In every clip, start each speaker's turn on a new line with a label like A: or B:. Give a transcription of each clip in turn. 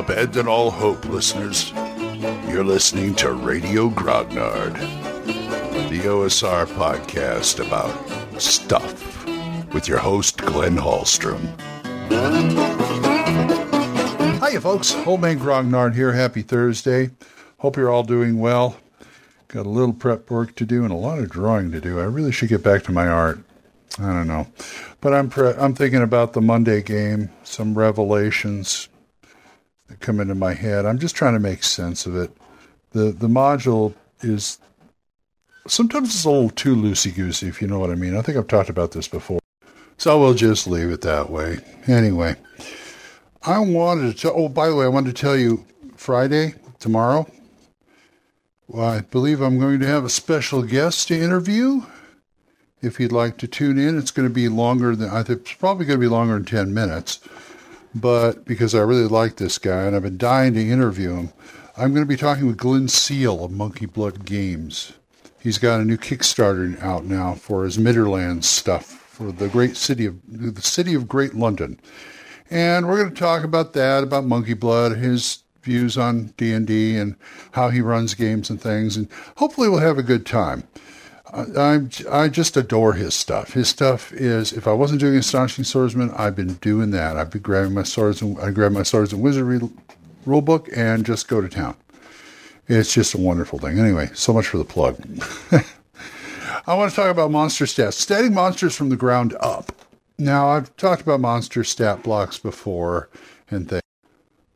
A: Abandon all hope, listeners. You're listening to Radio Grognard, the OSR podcast about stuff with your host, Glenn Hallstrom. Hiya, folks. Old Man Grognard here. Happy Thursday. Hope you're all doing well. Got a little prep work to do and a lot of drawing to do. I really should get back to my art. I don't know, but I'm pre- I'm thinking about the Monday game. Some revelations come into my head. I'm just trying to make sense of it. the The module is sometimes it's a little too loosey goosey, if you know what I mean. I think I've talked about this before, so we'll just leave it that way. Anyway, I wanted to. Oh, by the way, I wanted to tell you Friday tomorrow. Well, I believe I'm going to have a special guest to interview. If you'd like to tune in, it's going to be longer than I think. It's probably going to be longer than ten minutes but because I really like this guy and I've been dying to interview him, I'm going to be talking with Glynn Seal of Monkey Blood Games. He's got a new Kickstarter out now for his Midderlands stuff for the great city of the city of Great London, and we're going to talk about that, about Monkey Blood, his views on D and D, and how he runs games and things, and hopefully we'll have a good time. I, I just adore his stuff. His stuff is, if I wasn't doing Astonishing Swordsman, I've been doing that. I've been grabbing my swords and I grab my swords and wizardry rulebook and just go to town. It's just a wonderful thing. Anyway, so much for the plug. I want to talk about monster stats, statting monsters from the ground up. Now, I've talked about monster stat blocks before and things.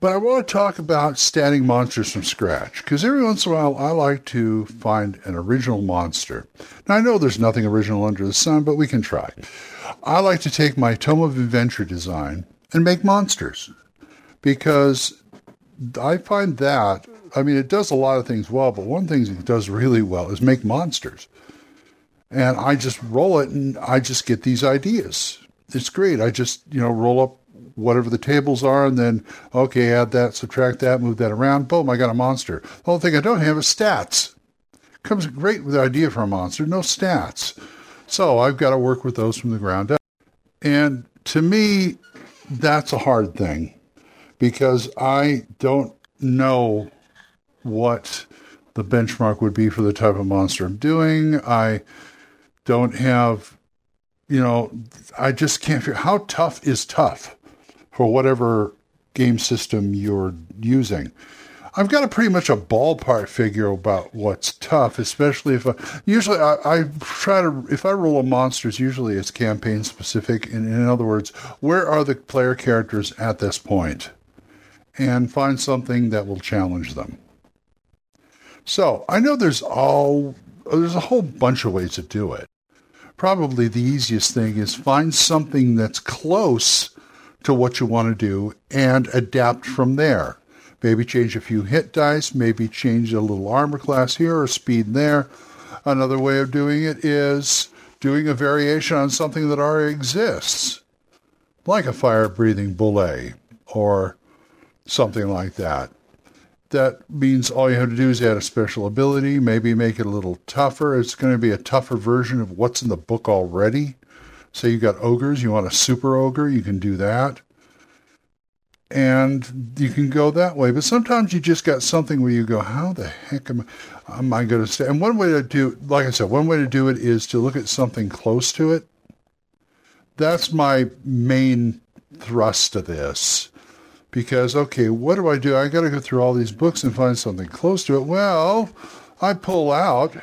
A: But I want to talk about statting monsters from scratch because every once in a while I like to find an original monster. Now I know there's nothing original under the sun, but we can try. I like to take my Tome of Adventure design and make monsters because I find that, I mean, it does a lot of things well, but one thing it does really well is make monsters. And I just roll it and I just get these ideas. It's great. I just, you know, roll up whatever the tables are, and then, okay, add that, subtract that, move that around. Boom, I got a monster. The only thing I don't have is stats. Comes great with the idea for a monster, no stats. So I've got to work with those from the ground up. And to me, that's a hard thing because I don't know what the benchmark would be for the type of monster I'm doing. I don't have, you know, I just can't figure how tough is tough for whatever game system you're using. I've got a pretty much a ballpark figure about what's tough, especially if I, usually I, I, try to if I roll a monsters, usually it's campaign specific. And in other words, where are the player characters at this point, and find something that will challenge them. So I know there's all there's a whole bunch of ways to do it. Probably the easiest thing is find something that's close to what you want to do and adapt from there. Maybe change a few hit dice, maybe change a little armor class here or speed there. Another way of doing it is doing a variation on something that already exists, like a fire breathing bulette or something like that. That means all you have to do is add a special ability, maybe make it a little tougher. It's going to be a tougher version of what's in the book already. Say you've got ogres, you want a super ogre, you can do that. And you can go that way. But sometimes you just got something where you go, how the heck am, am I going to stay? And one way to do, like I said, one way to do it is to look at something close to it. That's my main thrust of this. Because, okay, what do I do? I got to go through all these books and find something close to it. Well, I pull out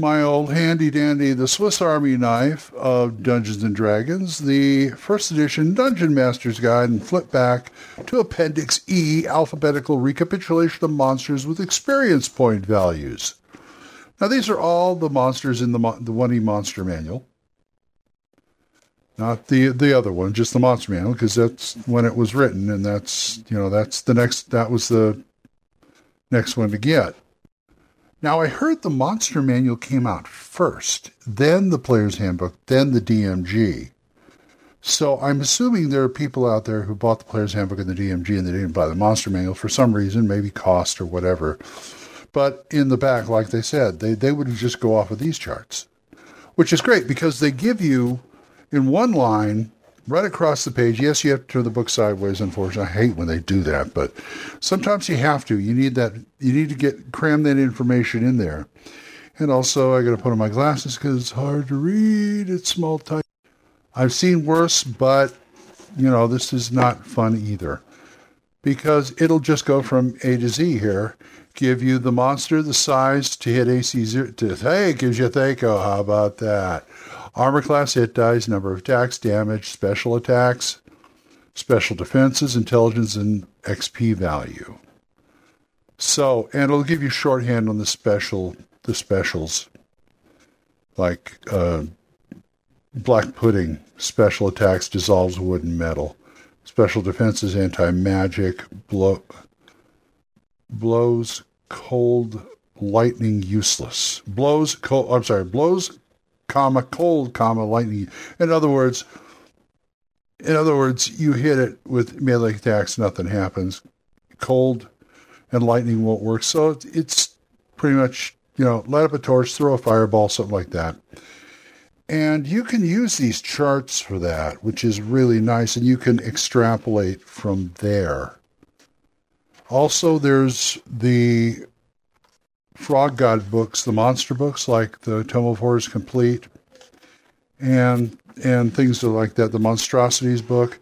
A: my old handy dandy The Swiss Army Knife of Dungeons and Dragons, the first edition Dungeon Master's Guide, and flip back to Appendix E, alphabetical recapitulation of monsters with experience point values. Now, these are all the monsters in the, the 1E Monster Manual. Not the the other one, just the Monster Manual, because that's when it was written, and that's you know that's the next that was the next one to get. Now, I heard the Monster Manual came out first, then the Player's Handbook, then the DMG. So I'm assuming there are people out there who bought the Player's Handbook and the DMG and they didn't buy the Monster Manual for some reason, maybe cost or whatever. But in the back, like they said, they, they would just go off of these charts, which is great because they give you in one line right across the page. Yes, you have to turn the book sideways. Unfortunately, I hate when they do that, but sometimes you have to. You need that. You need to get cram that information in there. And also, I got to put on my glasses because it's hard to read. It's small type. I've seen worse, but you know this is not fun either because it'll just go from A to Z here. Give you the monster, the size to hit AC zero. To, hey, it gives you a THAC0. How about that? Armor class hit dice, number of attacks, damage, special attacks, special defenses, intelligence, and XP value. So, and it'll give you shorthand on the special, the specials, like uh, black pudding. Special attacks dissolves wood and metal. Special defenses anti magic. Blow, blows cold lightning useless. Blows cold. I'm sorry. Blows comma cold comma lightning. In other words, in other words, you hit it with melee attacks, nothing happens. Cold and lightning won't work. So it's pretty much you know light up a torch, throw a fireball, something like that. And you can use these charts for that, which is really nice, and you can extrapolate from there. Also, there's the Frog God books, the monster books, like the Tome of Horrors Complete, and and things like that. The Monstrosities book,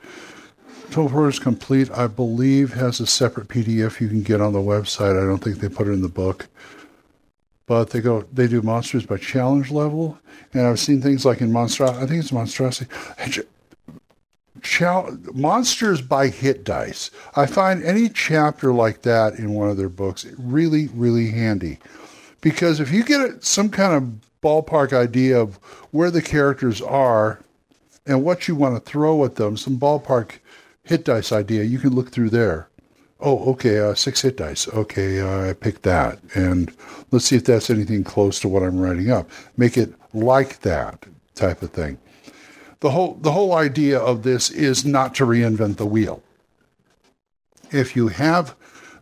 A: Tome of Horrors Complete, I believe, has a separate PDF you can get on the website. I don't think they put it in the book, but they go they do monsters by challenge level, and I've seen things like in Monstro. I think it's Monstrosity monsters by hit dice. I find any chapter like that in one of their books really, really handy. Because if you get some kind of ballpark idea of where the characters are and what you want to throw at them, some ballpark hit dice idea, you can look through there. Oh, okay, uh, six hit dice. Okay, uh, I picked that. And let's see if that's anything close to what I'm writing up. Make it like that type of thing the whole the whole idea of this is not to reinvent the wheel. If you have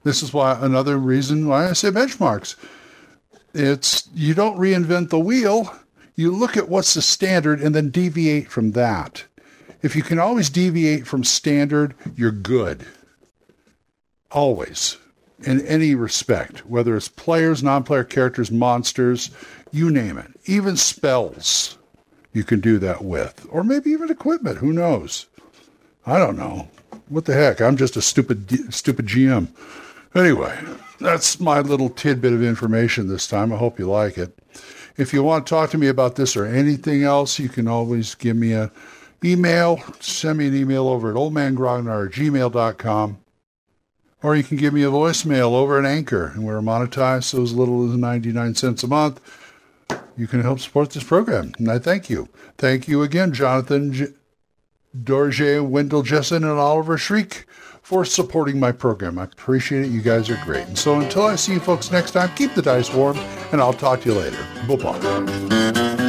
A: this is why another reason why I say benchmarks. It's you don't reinvent the wheel, you look at what's the standard and then deviate from that. If you can always deviate from standard, you're good. Always. In any respect, whether it's players, non player characters, monsters, you name it, even spells you can do that with, or maybe even equipment. Who knows? I don't know. What the heck? I'm just a stupid, stupid GM. Anyway, that's my little tidbit of information this time. I hope you like it. If you want to talk to me about this or anything else, you can always give me an email. Send me an email over at oldmangrognard at gmail.com. Or you can give me a voicemail over at Anchor, and we're monetized so as little as 99 cents a month you can help support this program. And I thank you. Thank you again, Jonathan J- Dorje, Wendell Jessen, and Oliver Shriek for supporting my program. I appreciate it. You guys are great. And so until I see you folks next time, keep the dice warm, and I'll talk to you later. Bye-bye.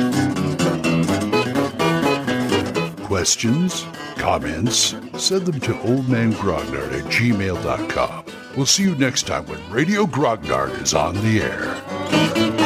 A: Questions? Comments? Send them to oldmangrognard at gmail.com. We'll see you next time when Radio Grognard is on the air.